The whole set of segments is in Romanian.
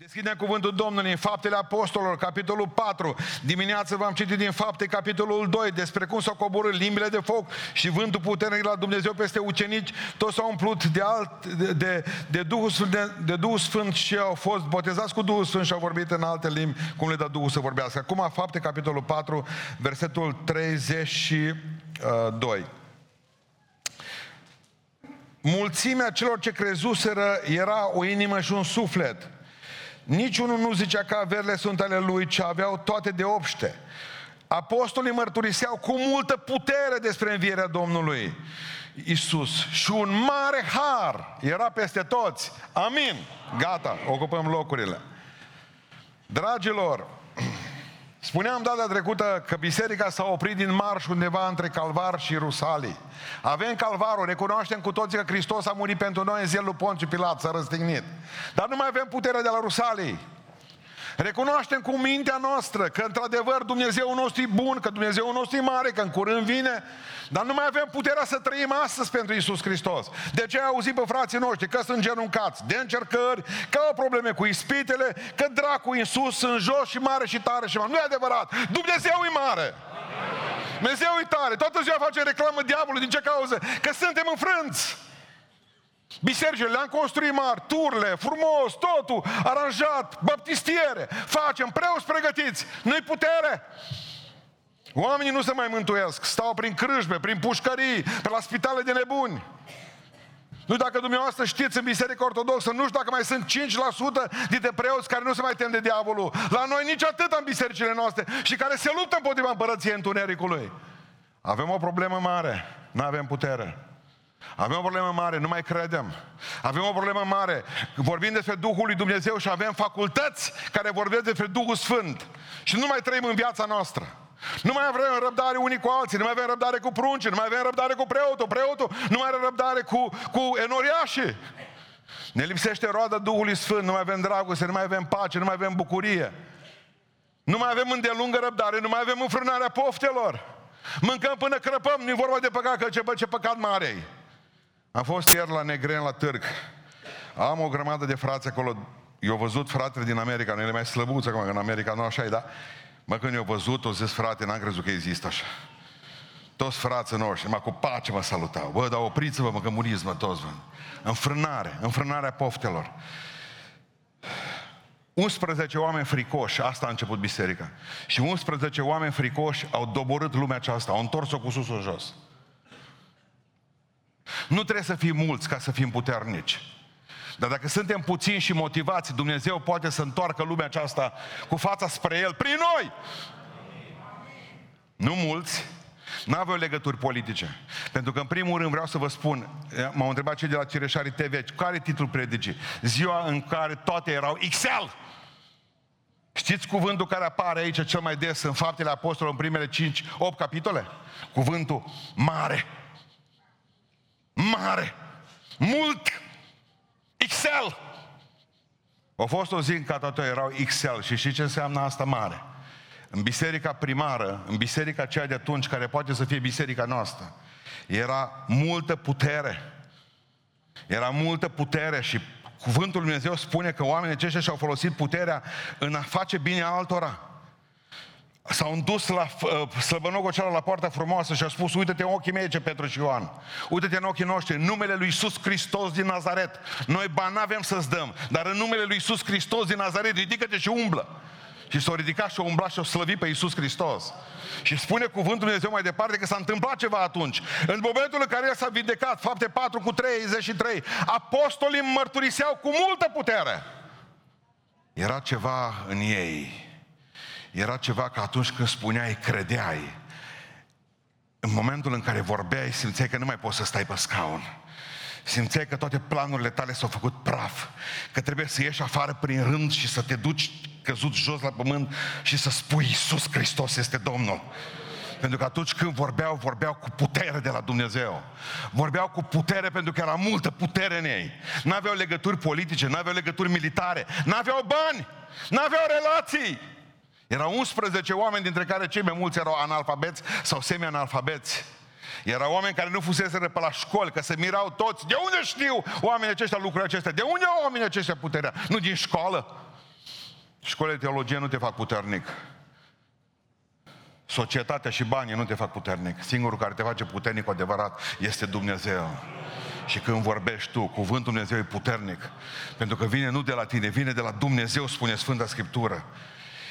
Deschidem cuvântul Domnului în Faptele Apostolilor, capitolul 4. Dimineața v-am citit din Fapte, capitolul 2, despre cum s-au coborât limbile de foc și vântul puternic la Dumnezeu peste ucenici. Toți s-au umplut de, alt, de, de, de, Duhul Sfânt, de, de Duhul Sfânt și au fost botezați cu Duhul Sfânt și au vorbit în alte limbi, cum le dă Duhul să vorbească. Acum Fapte, capitolul 4, versetul 32. Mulțimea celor ce crezuseră era o inimă și un suflet. Niciunul nu zicea că averile sunt ale lui, ci aveau toate de obște. Apostolii mărturiseau cu multă putere despre învierea Domnului Isus și un mare har era peste toți. Amin. Gata, ocupăm locurile. Dragilor, Spuneam data trecută că biserica s-a oprit din marș undeva între Calvar și Rusalii. Avem Calvarul, recunoaștem cu toții că Hristos a murit pentru noi în zelul Ponțiu Pilat, s-a răstignit. Dar nu mai avem puterea de la Rusalii. Recunoaștem cu mintea noastră că într-adevăr Dumnezeu nostru e bun, că Dumnezeu nostru e mare, că în curând vine, dar nu mai avem puterea să trăim astăzi pentru Isus Hristos. De ce ai auzit pe frații noștri că sunt genuncați de încercări, că au probleme cu ispitele, că dracu în sus, în jos și mare și tare și mare. Nu e adevărat. Dumnezeu e mare. Dumnezeu e tare. Toată ziua face reclamă diavolului. Din ce cauză? Că suntem înfrânți. Bisericile le-am construit mari, turle, frumos, totul aranjat, baptistiere, facem, preoți pregătiți, nu-i putere. Oamenii nu se mai mântuiesc, stau prin crâșbe, prin pușcării, pe la spitale de nebuni. Nu dacă dumneavoastră știți în Biserica Ortodoxă, nu știu dacă mai sunt 5% dintre preoți care nu se mai tem de diavolul. La noi nici atât în bisericile noastre și care se luptă împotriva împărăției întunericului. Avem o problemă mare, nu avem putere. Avem o problemă mare, nu mai credem. Avem o problemă mare. Vorbim despre Duhul lui Dumnezeu și avem facultăți care vorbesc despre Duhul Sfânt. Și nu mai trăim în viața noastră. Nu mai avem răbdare unii cu alții, nu mai avem răbdare cu pruncii, nu mai avem răbdare cu preotul, preotul nu mai are răbdare cu, cu enoriașii. Ne lipsește roada Duhului Sfânt, nu mai avem dragoste, nu mai avem pace, nu mai avem bucurie. Nu mai avem îndelungă răbdare, nu mai avem înfrânarea poftelor. Mâncăm până crăpăm, nu i vorba de păcat, că ce, ce păcat mare e. Am fost ieri la Negren, la Târg. Am o grămadă de frați acolo. Eu văzut fratele din America, nu e mai slăbuți acum, că în America nu așa e, dar mă, când eu văzut, o zis, frate, n-am crezut că există așa. Toți frații noștri, mă, cu pace mă salutau. Bă, dar opriți-vă, mă, că muriți, mă, toți, mă. Înfrânare, înfrânarea poftelor. 11 oameni fricoși, asta a început biserica. Și 11 oameni fricoși au doborât lumea aceasta, au întors-o cu sus jos. Nu trebuie să fim mulți ca să fim puternici. Dar dacă suntem puțini și motivați, Dumnezeu poate să întoarcă lumea aceasta cu fața spre El, prin noi. Nu mulți, nu aveau legături politice. Pentru că, în primul rând, vreau să vă spun, m-au întrebat cei de la Cireșarii TV, care e titlul predicii? Ziua în care toate erau XL. Știți cuvântul care apare aici cel mai des în Faptele Apostolului în primele 5, 8 capitole? Cuvântul mare mare, mult, Excel. A fost o zi în care toate erau Excel și știi ce înseamnă asta mare? În biserica primară, în biserica aceea de atunci, care poate să fie biserica noastră, era multă putere. Era multă putere și cuvântul Lui Dumnezeu spune că oamenii aceștia și-au folosit puterea în a face bine altora. S-au dus la uh, slăbănogul acela la poarta frumoasă și a spus, uite-te în ochii mei, ce Petru și Ioan. Uite-te în ochii noștri, în numele lui Iisus Hristos din Nazaret. Noi bani avem să-ți dăm, dar în numele lui Iisus Hristos din Nazaret, ridică-te și umblă. Și s-au ridicat și au umblat și au slăvit pe Iisus Hristos. Și spune cuvântul Dumnezeu mai departe că s-a întâmplat ceva atunci. În momentul în care el s-a vindecat, fapte 4 cu 33, apostolii mărturiseau cu multă putere. Era ceva în ei era ceva că atunci când spuneai, credeai, în momentul în care vorbeai, simțeai că nu mai poți să stai pe scaun. Simțeai că toate planurile tale s-au făcut praf, că trebuie să ieși afară prin rând și să te duci căzut jos la pământ și să spui Iisus Hristos este Domnul. Pentru că atunci când vorbeau, vorbeau cu putere de la Dumnezeu. Vorbeau cu putere pentru că era multă putere în ei. N-aveau legături politice, n-aveau legături militare, n-aveau bani, n-aveau relații. Erau 11 oameni, dintre care cei mai mulți erau analfabeți sau semi-analfabeți. Erau oameni care nu fusese pe la școli, că se mirau toți. De unde știu oamenii aceștia lucrurile acestea? De unde au oamenii aceștia puterea? Nu din școală? Școlile de teologie nu te fac puternic. Societatea și banii nu te fac puternic. Singurul care te face puternic cu adevărat este Dumnezeu. Și când vorbești tu, cuvântul Dumnezeu e puternic. Pentru că vine nu de la tine, vine de la Dumnezeu, spune Sfânta Scriptură.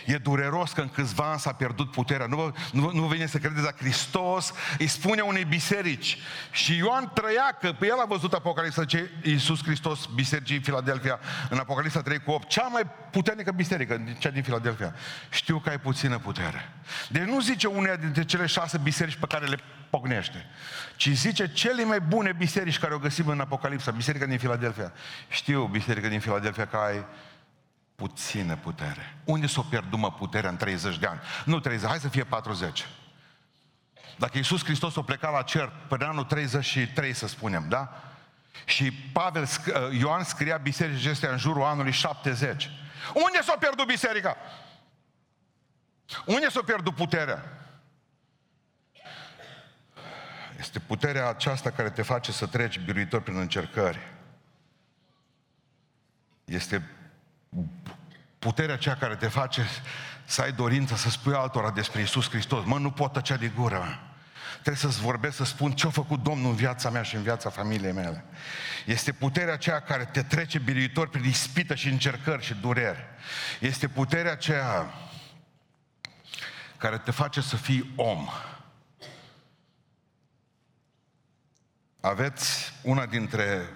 E dureros că în câțiva ani s-a pierdut puterea. Nu, nu, nu vine să credeți la Hristos, îi spune unei biserici. Și Ioan trăia, că pe el a văzut Apocalipsa ce Iisus Hristos, bisericii în Filadelfia, în Apocalipsa 3 cu 8, cea mai puternică biserică, cea din Filadelfia. Știu că ai puțină putere. Deci nu zice uneia dintre cele șase biserici pe care le pocnește, ci zice cele mai bune biserici care o găsim în Apocalipsa, biserica din Filadelfia. Știu, biserica din Filadelfia, că ai puțină putere. Unde s-o pierdut mă puterea în 30 de ani? Nu 30, hai să fie 40. Dacă Iisus Hristos o pleca la cer până anul 33, să spunem, da? Și Pavel, uh, Ioan scria bisericii acestea în jurul anului 70. Unde s-a pierdut biserica? Unde s-a pierdut puterea? Este puterea aceasta care te face să treci biruitor prin încercări. Este puterea aceea care te face să ai dorința să spui altora despre Isus Hristos. Mă, nu pot tăcea de gură, mă. Trebuie să-ți vorbesc, să spun ce a făcut Domnul în viața mea și în viața familiei mele. Este puterea aceea care te trece biruitor prin ispită și încercări și dureri. Este puterea aceea care te face să fii om. Aveți una dintre...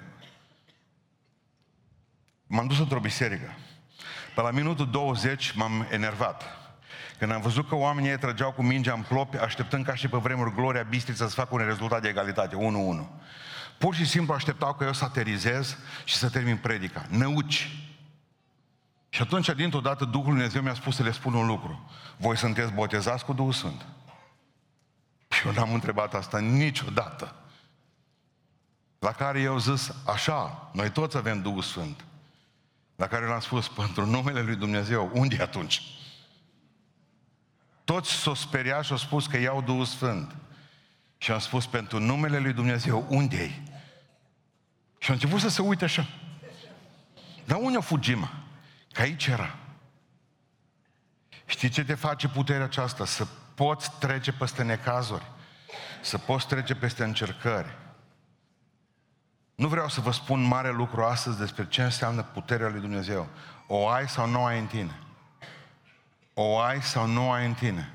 M-am dus într-o biserică pe la minutul 20 m-am enervat. Când am văzut că oamenii trăgeau cu mingea în plopi, așteptând ca și pe vremuri Gloria Bistrița să facă un rezultat de egalitate, 1-1. Pur și simplu așteptau că eu să aterizez și să termin predica. Năuci. Și atunci, dintr-o dată, Duhul Dumnezeu mi-a spus să le spun un lucru. Voi sunteți botezați cu Duhul Sfânt. Și eu n-am întrebat asta niciodată. La care eu zis, așa, noi toți avem Duhul Sfânt. La care l-am spus, pentru numele lui Dumnezeu, unde e atunci? Toți s-au speriat și au spus că iau Duhul Sfânt. Și am spus, pentru numele lui Dumnezeu, unde e? Și au început să se uite așa. Dar unde o fugim? Că aici era. Știi ce te face puterea aceasta? Să poți trece peste necazuri, să poți trece peste încercări, nu vreau să vă spun mare lucru astăzi despre ce înseamnă puterea lui Dumnezeu. O ai sau nu ai în tine. O ai sau nu ai în tine.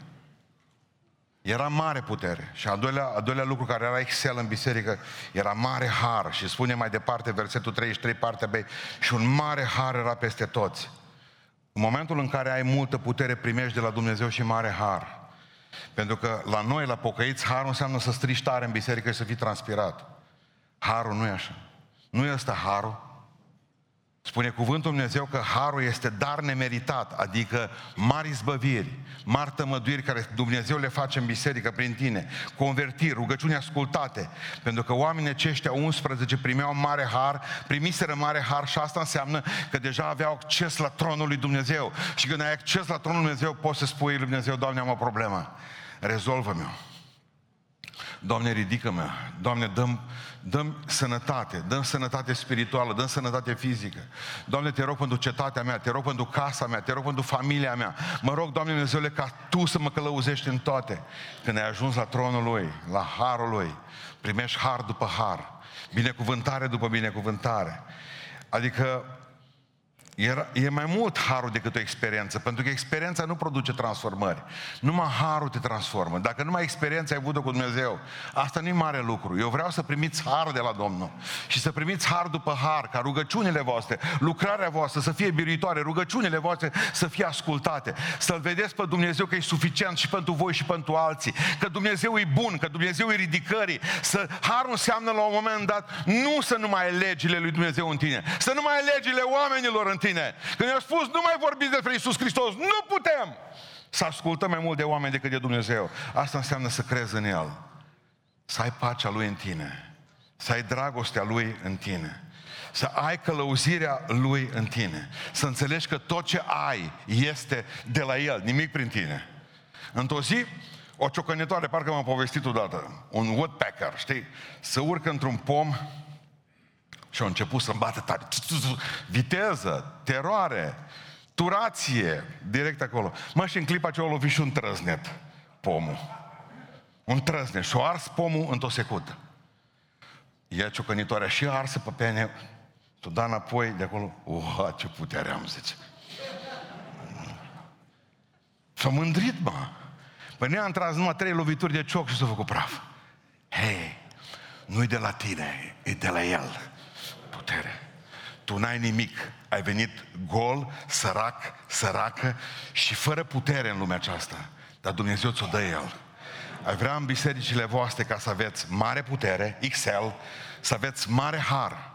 Era mare putere. Și a doilea, a doilea lucru care era excel în biserică era mare har. Și spune mai departe versetul 33, partea B. Și un mare har era peste toți. În momentul în care ai multă putere, primești de la Dumnezeu și mare har. Pentru că la noi, la pocăiți, harul înseamnă să strici tare în biserică și să fii transpirat. Harul nu e așa. Nu e ăsta harul. Spune cuvântul Dumnezeu că harul este dar nemeritat, adică mari zbăviri, mari tămăduiri care Dumnezeu le face în biserică prin tine, convertiri, rugăciuni ascultate, pentru că oamenii aceștia 11 primeau mare har, primiseră mare har și asta înseamnă că deja aveau acces la tronul lui Dumnezeu. Și când ai acces la tronul lui Dumnezeu, poți să spui lui Dumnezeu, Doamne, am o problemă, rezolvă-mi-o. Doamne, ridică-mă, Doamne, dăm, dăm sănătate, dăm sănătate spirituală, dăm sănătate fizică. Doamne, te rog pentru cetatea mea, te rog pentru casa mea, te rog pentru familia mea. Mă rog, Doamne Dumnezeule, ca Tu să mă călăuzești în toate. Când ai ajuns la tronul Lui, la harul Lui, primești har după har, binecuvântare după binecuvântare. Adică era, e mai mult harul decât o experiență, pentru că experiența nu produce transformări. Numai harul te transformă. Dacă numai experiența ai avut-o cu Dumnezeu, asta nu e mare lucru. Eu vreau să primiți har de la Domnul și să primiți har după har, ca rugăciunile voastre, lucrarea voastră să fie biruitoare, rugăciunile voastre să fie ascultate, să-L vedeți pe Dumnezeu că e suficient și pentru voi și pentru alții, că Dumnezeu e bun, că Dumnezeu e ridicării, să harul înseamnă la un moment dat nu să nu mai ai legile lui Dumnezeu în tine, să nu mai ai legile oamenilor în tine, tine. Când i-a spus, nu mai vorbiți despre Isus Hristos, nu putem să ascultăm mai mult de oameni decât de Dumnezeu. Asta înseamnă să crezi în El. Să ai pacea Lui în tine. Să ai dragostea Lui în tine. Să ai călăuzirea Lui în tine. Să înțelegi că tot ce ai este de la El, nimic prin tine. Într-o zi, o ciocănitoare, parcă m-am povestit odată, un woodpecker, știi, să urcă într-un pom și au început să-mi bată tare. Viteză, teroare, Turație, direct acolo. Mă, și în clipa ce o lovi și un trăznet, pomul. Un trăznet. Și-o ars pomul într-o secundă. Ia ciocănitoarea și arsă pe pene, tu da înapoi de acolo, oh, ce putere am, zice. S-a mândrit, mă. Păi ne-a intrat numai trei lovituri de cioc și s-a făcut praf. Hei, nu-i de la tine, e de la el. Putere. Tu n-ai nimic. Ai venit gol, sărac, săracă și fără putere în lumea aceasta. Dar Dumnezeu ți-o dă El. Ai vrea în bisericile voastre ca să aveți mare putere, XL, să aveți mare har.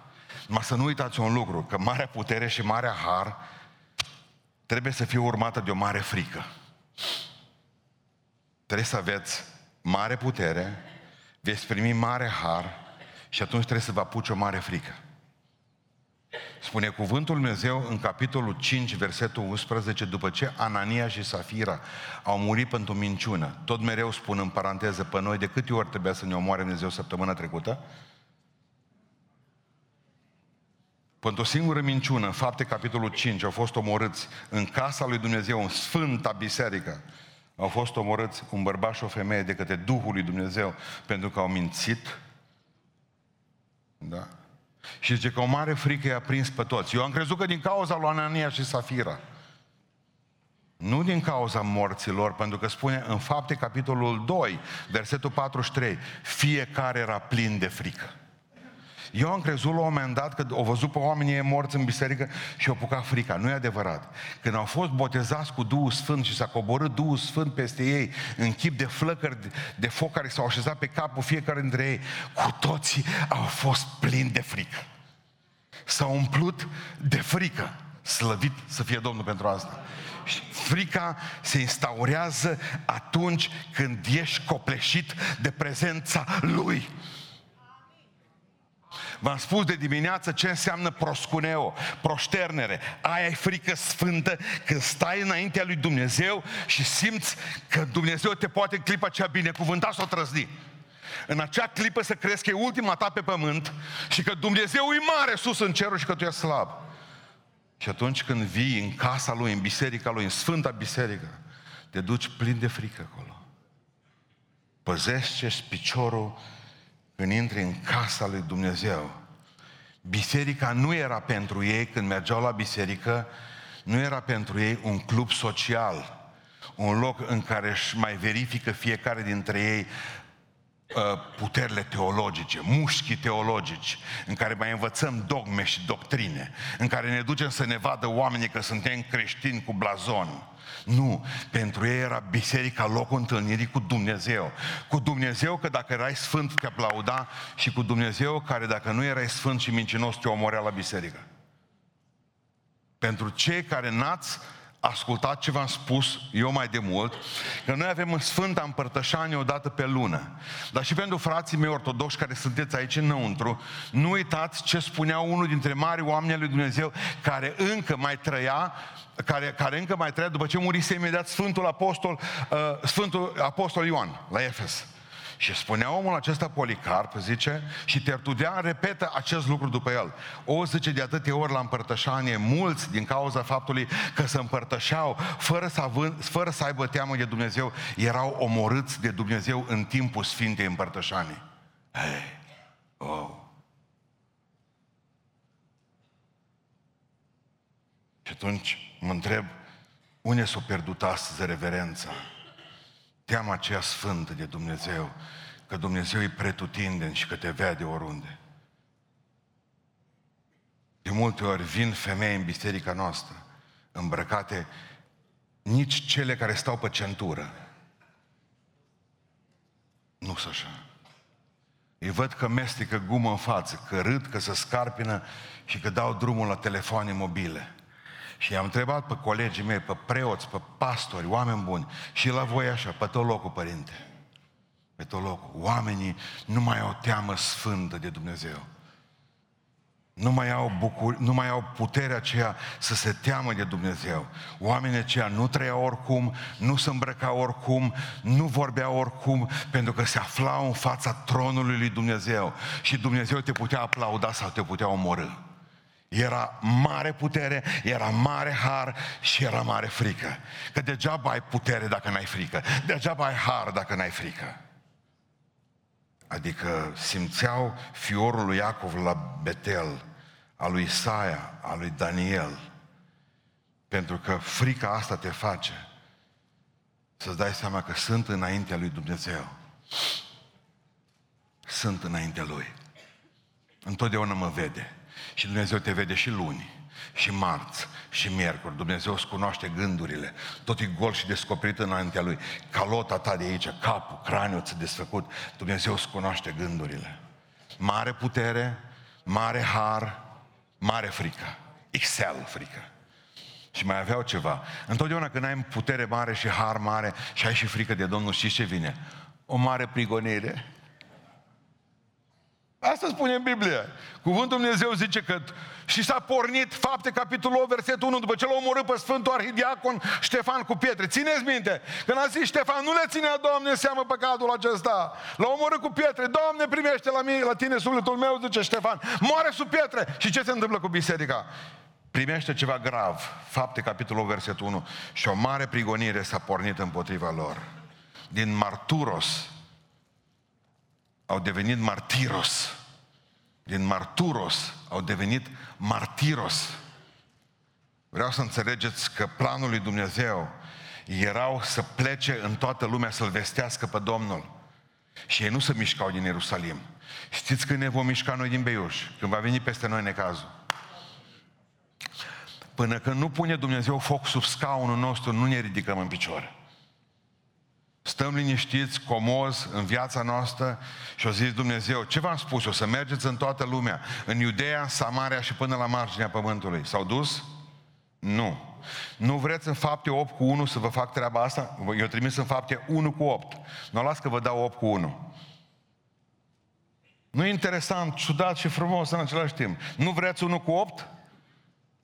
Numai să nu uitați un lucru, că marea putere și marea har trebuie să fie urmată de o mare frică. Trebuie să aveți mare putere, veți primi mare har și atunci trebuie să vă apuce o mare frică. Spune cuvântul Dumnezeu în capitolul 5, versetul 11, după ce Anania și Safira au murit pentru minciună. Tot mereu spun în paranteză pe noi de câte ori trebuia să ne omoare Dumnezeu săptămâna trecută? Pentru o singură minciună, în fapte capitolul 5, au fost omorâți în casa lui Dumnezeu, în Sfânta Biserică. Au fost omorâți un bărbat și o femeie de către Duhul lui Dumnezeu pentru că au mințit. Da? Și zice că o mare frică i-a prins pe toți. Eu am crezut că din cauza lui Anania și Safira. Nu din cauza morților, pentru că spune în fapte capitolul 2, versetul 43, fiecare era plin de frică. Eu am crezut la un moment dat că au văzut pe oamenii morți în biserică și au pucat frica. Nu e adevărat. Când au fost botezați cu Duhul Sfânt și s-a coborât Duhul Sfânt peste ei, în chip de flăcări de foc care s-au așezat pe capul fiecare dintre ei, cu toții au fost plini de frică. S-au umplut de frică. Slăvit să fie Domnul pentru asta. Și frica se instaurează atunci când ești copleșit de prezența Lui. V-am spus de dimineață ce înseamnă proscuneo, proșternere. Aia e frică sfântă când stai înaintea lui Dumnezeu și simți că Dumnezeu te poate în clipa cea binecuvânta sau trăzni. În acea clipă să crezi că e ultima ta pe pământ și că Dumnezeu e mare sus în cerul și că tu ești slab. Și atunci când vii în casa lui, în biserica lui, în sfânta biserică, te duci plin de frică acolo. Păzește piciorul când intri în casa lui Dumnezeu. Biserica nu era pentru ei, când mergeau la biserică, nu era pentru ei un club social, un loc în care își mai verifică fiecare dintre ei uh, puterile teologice, mușchii teologici, în care mai învățăm dogme și doctrine, în care ne ducem să ne vadă oamenii că suntem creștini cu blazon. Nu, pentru ei era biserica locul întâlnirii cu Dumnezeu. Cu Dumnezeu că dacă erai sfânt te aplauda și cu Dumnezeu care dacă nu erai sfânt și mincinos te omorea la biserică. Pentru cei care n-ați ascultat ce v-am spus eu mai de mult, că noi avem în Sfânta Împărtășanie o dată pe lună. Dar și pentru frații mei ortodoxi care sunteți aici înăuntru, nu uitați ce spunea unul dintre mari oameni lui Dumnezeu care încă mai trăia, care, care încă mai trăia după ce murise imediat Sfântul Apostol, uh, Sfântul Apostol Ioan la Efes. Și spunea omul acesta Policarp, zice, și Tertulian repetă acest lucru după el. O, zice, de atâtea ori la împărtășanie, mulți din cauza faptului că se împărtășeau fără să, având, fără să aibă teamă de Dumnezeu, erau omorâți de Dumnezeu în timpul Sfintei Împărtășanii. Hey. Oh. Și atunci mă întreb, unde s-a pierdut astăzi reverența? Teama aceea sfântă de Dumnezeu, că Dumnezeu e pretutindeni și că te vede oriunde. De multe ori vin femei în biserica noastră, îmbrăcate nici cele care stau pe centură. Nu sunt așa. Îi văd că mestecă gumă în față, că râd, că se scarpină și că dau drumul la telefoane mobile. Și i-am întrebat pe colegii mei, pe preoți, pe pastori, oameni buni, și la voi așa, pe tot locul, părinte. Pe tot locul. Oamenii nu mai au teamă sfântă de Dumnezeu. Nu mai au, bucur, nu mai au puterea aceea să se teamă de Dumnezeu. Oamenii aceia nu trăiau oricum, nu se îmbrăcau oricum, nu vorbeau oricum, pentru că se aflau în fața tronului lui Dumnezeu. Și Dumnezeu te putea aplauda sau te putea omorâ. Era mare putere, era mare har și era mare frică. Că degeaba ai putere dacă n-ai frică. Degeaba ai har dacă n-ai frică. Adică simțeau fiorul lui Iacov la Betel, a lui Isaia, a lui Daniel. Pentru că frica asta te face să-ți dai seama că sunt înaintea lui Dumnezeu. Sunt înaintea lui. Întotdeauna mă vede. Și Dumnezeu te vede și luni, și marți, și miercuri. Dumnezeu îți cunoaște gândurile. Tot e gol și descoperit înaintea Lui. Calota ta de aici, capul, craniul ți desfăcut. Dumnezeu îți cunoaște gândurile. Mare putere, mare har, mare frică. Excel frică. Și mai aveau ceva. Întotdeauna când ai putere mare și har mare și ai și frică de Domnul, știți ce vine? O mare prigonire. Asta spune în Biblie. Cuvântul Dumnezeu zice că și s-a pornit fapte capitolul 8, versetul 1, după ce l-a omorât pe Sfântul Arhidiacon Ștefan cu pietre. Țineți minte, când a zis Ștefan, nu le ținea, Doamne, seamă păcatul acesta. L-a omorât cu pietre. Doamne, primește la mine, la tine sufletul meu, zice Ștefan. Moare sub pietre. Și ce se întâmplă cu biserica? Primește ceva grav. Fapte capitolul 8, versetul 1. Și o mare prigonire s-a pornit împotriva lor. Din Marturos, au devenit martiros. Din marturos au devenit martiros. Vreau să înțelegeți că planul lui Dumnezeu erau să plece în toată lumea să-L vestească pe Domnul. Și ei nu se mișcau din Ierusalim. Știți când ne vom mișca noi din Beiuș? Când va veni peste noi necazul. Până când nu pune Dumnezeu foc sub scaunul nostru, nu ne ridicăm în picioare. Stăm liniștiți, comozi în viața noastră și o zis Dumnezeu, ce v-am spus eu? Să mergeți în toată lumea, în Iudeea, Samaria și până la marginea pământului. S-au dus? Nu. Nu vreți în fapte 8 cu 1 să vă fac treaba asta? Eu trimis în fapte 1 cu 8. Nu las că vă dau 8 cu 1. Nu e interesant, ciudat și frumos în același timp. Nu vreți 1 cu 8?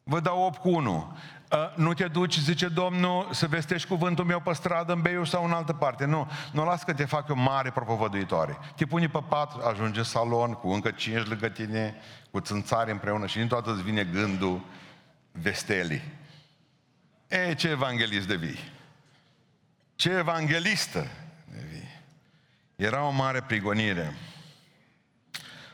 Vă dau 8 cu 1. Uh, nu te duci, zice Domnul, să vestești cuvântul meu pe stradă, în Beiuș sau în altă parte. Nu, nu las că te fac o mare propovăduitoare. Te pune pe pat, ajunge salon cu încă cinci lângă tine, cu țânțari împreună și din toată îți vine gândul vestelii. E, ce evanghelist de vii. Ce evanghelistă de vii. Era o mare prigonire.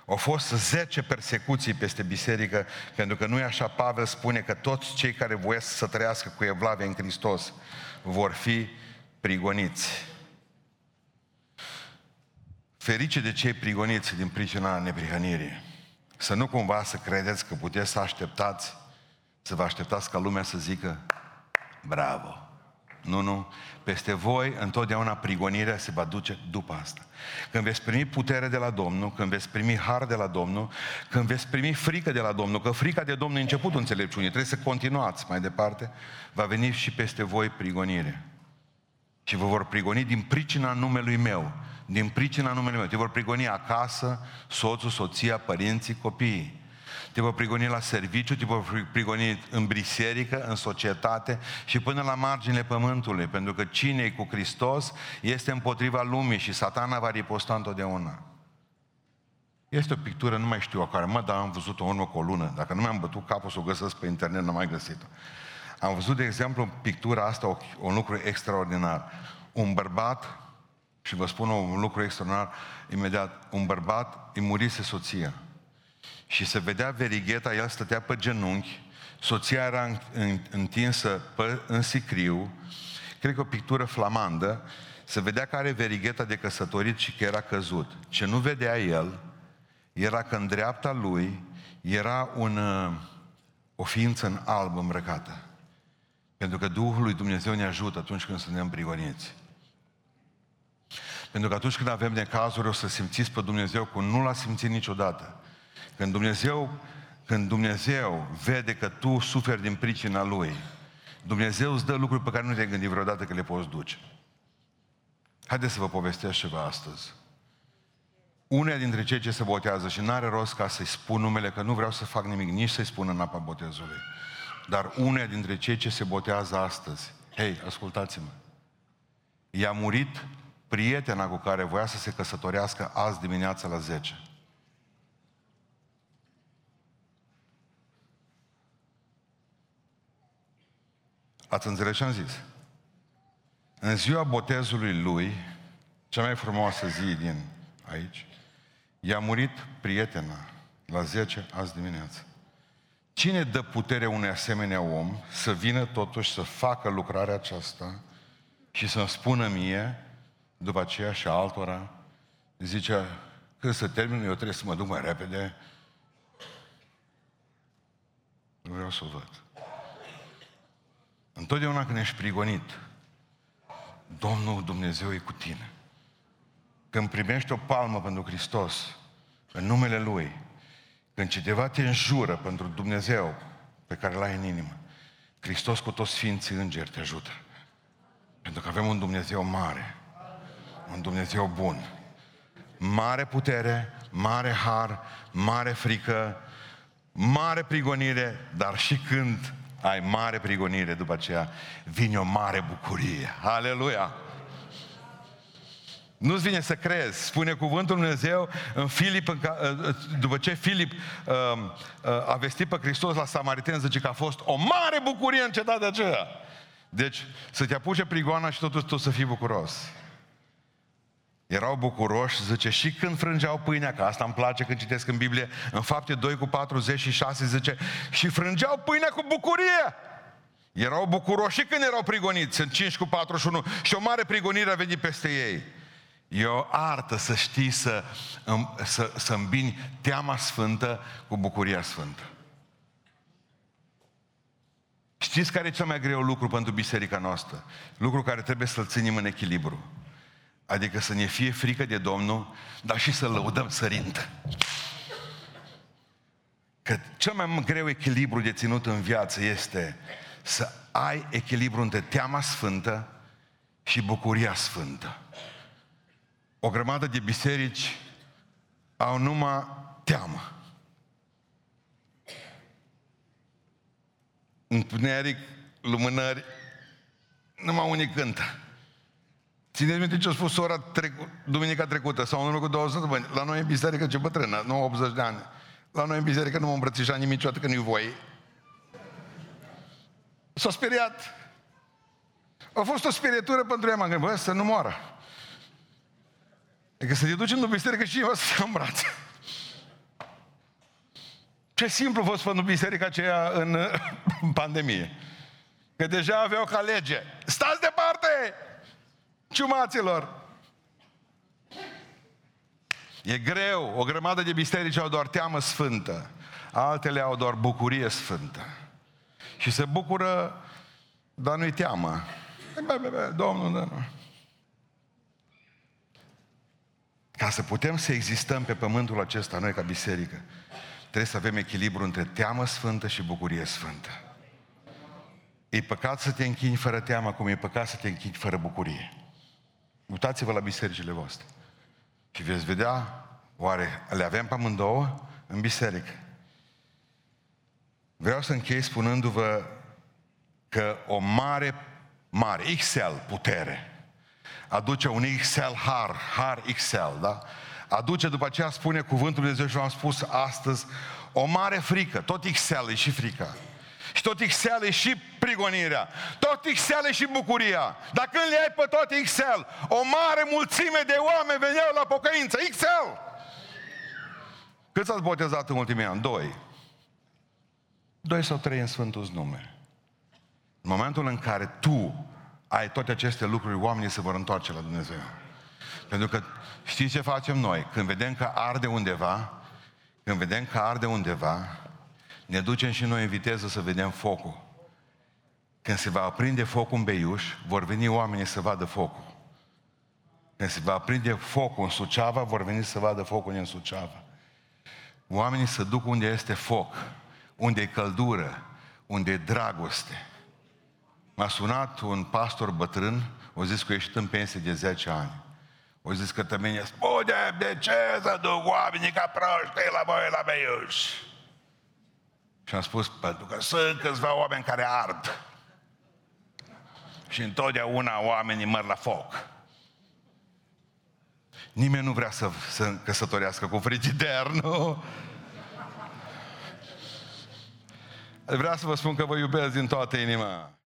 Au fost 10 persecuții peste biserică, pentru că nu e așa, Pavel spune că toți cei care voiesc să trăiască cu evlavie în Hristos vor fi prigoniți. Ferice de cei prigoniți din pricina neprihănirii. Să nu cumva să credeți că puteți să așteptați, să vă așteptați ca lumea să zică bravo. Nu, nu. Peste voi întotdeauna prigonirea se va duce după asta. Când veți primi putere de la Domnul, când veți primi har de la Domnul, când veți primi frică de la Domnul, că frica de Domnul e începutul înțelepciunii, trebuie să continuați mai departe, va veni și peste voi prigonire. Și vă vor prigoni din pricina numelui meu. Din pricina numelui meu. Te vor prigoni acasă, soțul, soția, părinții, copiii te vor prigoni la serviciu, te vor prigoni în biserică, în societate și până la marginile pământului, pentru că cine e cu Hristos este împotriva lumii și satana va riposta întotdeauna. Este o pictură, nu mai știu o care, mă, dar am văzut-o în urmă cu o lună. Dacă nu mi-am bătut capul să o găsesc pe internet, n-am mai găsit-o. Am văzut, de exemplu, în pictura asta un lucru extraordinar. Un bărbat, și vă spun un lucru extraordinar, imediat, un bărbat îi murise soția și se vedea verigheta, el stătea pe genunchi, soția era întinsă pe, în sicriu, cred că o pictură flamandă, se vedea că are verigheta de căsătorit și că era căzut. Ce nu vedea el, era că în dreapta lui era un, uh, o ființă în alb îmbrăcată. Pentru că Duhul lui Dumnezeu ne ajută atunci când suntem prigoniți. Pentru că atunci când avem necazuri, o să simțiți pe Dumnezeu cum nu l-a simțit niciodată. Când Dumnezeu, când Dumnezeu vede că tu suferi din pricina Lui, Dumnezeu îți dă lucruri pe care nu te-ai gândit vreodată că le poți duce. Haideți să vă povestesc ceva astăzi. Unea dintre cei ce se botează și n-are rost ca să-i spun numele, că nu vreau să fac nimic, nici să-i spun în apa botezului. Dar unea dintre cei ce se botează astăzi, hei, ascultați-mă, i-a murit prietena cu care voia să se căsătorească azi dimineața la 10. Ați înțeles ce am zis? În ziua botezului lui, cea mai frumoasă zi din aici, i-a murit prietena la 10 azi dimineață. Cine dă putere unui asemenea om să vină totuși să facă lucrarea aceasta și să-mi spună mie, după aceea și altora, zicea, când să termin, eu trebuie să mă duc mai repede. Nu vreau să o văd. Întotdeauna când ești prigonit, Domnul Dumnezeu e cu tine. Când primești o palmă pentru Hristos, în numele Lui, când cineva te înjură pentru Dumnezeu pe care l-ai în inimă, Hristos cu toți Sfinții Îngeri te ajută. Pentru că avem un Dumnezeu mare, un Dumnezeu bun, mare putere, mare har, mare frică, mare prigonire, dar și când ai mare prigonire după aceea, vine o mare bucurie. Aleluia! Nu-ți vine să crezi. Spune cuvântul Dumnezeu în Filip, în, uh, după ce Filip uh, uh, a vestit pe Hristos la Samariten, zice că a fost o mare bucurie în cetatea aceea. Deci să te apuce prigoana și totuși tu să fii bucuros. Erau bucuroși, zice, și când frângeau pâinea, că asta îmi place când citesc în Biblie, în fapte 2 cu 46 zice, și frângeau pâinea cu bucurie. Erau bucuroși și când erau prigoniți, în 5 cu 41, și o mare prigonire a venit peste ei. E o artă să știi să, să, să îmbini teama sfântă cu bucuria sfântă. Știți care e cel mai greu lucru pentru biserica noastră? Lucru care trebuie să-l ținem în echilibru. Adică să ne fie frică de Domnul, dar și să-L lăudăm sărind. Că cel mai greu echilibru de ținut în viață este să ai echilibru între teama sfântă și bucuria sfântă. O grămadă de biserici au numai teamă. Întuneric, lumânări, numai unii cântă. Țineți minte ce a spus sora trecu- duminica trecută sau în urmă cu două săptămâni. La noi în biserică ce bătrână, nu 80 de ani. La noi în biserică nu mă îmbrățișa nimic niciodată că nu-i voi. S-a speriat. A fost o spirietură pentru ea, m-am gândit, bă, să nu moară. Adică să te duci în biserică și eu să te îmbrațe. Ce simplu a fost pentru biserica aceea în, în pandemie. Că deja aveau ca lege. Stați departe! Ciumaților! E greu. O grămadă de biserici au doar teamă sfântă. Altele au doar bucurie sfântă. Și se bucură, dar nu-i teamă. Bă, bă, bă, Domnul, dă Ca să putem să existăm pe pământul acesta, noi ca biserică, trebuie să avem echilibru între teamă sfântă și bucurie sfântă. E păcat să te închini fără teamă, cum e păcat să te închini fără bucurie. Uitați-vă la bisericile voastre. Și veți vedea, oare le avem pe amândouă în biserică. Vreau să închei spunându-vă că o mare, mare, XL putere, aduce un XL har, har XL, da? Aduce, după aceea spune cuvântul Dumnezeu și v-am spus astăzi, o mare frică, tot XL e și frica. Și tot XL e și prigonirea. Tot XL e și bucuria. Dar când le ai pe toate XL, o mare mulțime de oameni veneau la pocăință. XL! Cât ați botezat în ultimii ani? Doi. Doi sau trei în Sfântul nume. În momentul în care tu ai toate aceste lucruri, oamenii se vor întoarce la Dumnezeu. Pentru că știți ce facem noi? Când vedem că arde undeva, când vedem că arde undeva, ne ducem și noi în viteză să vedem focul. Când se va aprinde focul în Beiuș, vor veni oamenii să vadă focul. Când se va aprinde focul în Suceava, vor veni să vadă focul în Suceava. Oamenii să duc unde este foc, unde e căldură, unde e dragoste. M-a sunat un pastor bătrân, o zis că a ieșit în pensie de 10 ani. O zis că tămâine, spune de ce să duc oamenii ca proști la voi la Beiuș? Și am spus, pentru că sunt câțiva oameni care ard. Și întotdeauna oamenii măr la foc. Nimeni nu vrea să, să căsătorească cu frigider, nu? Vreau să vă spun că vă iubesc din toată inima.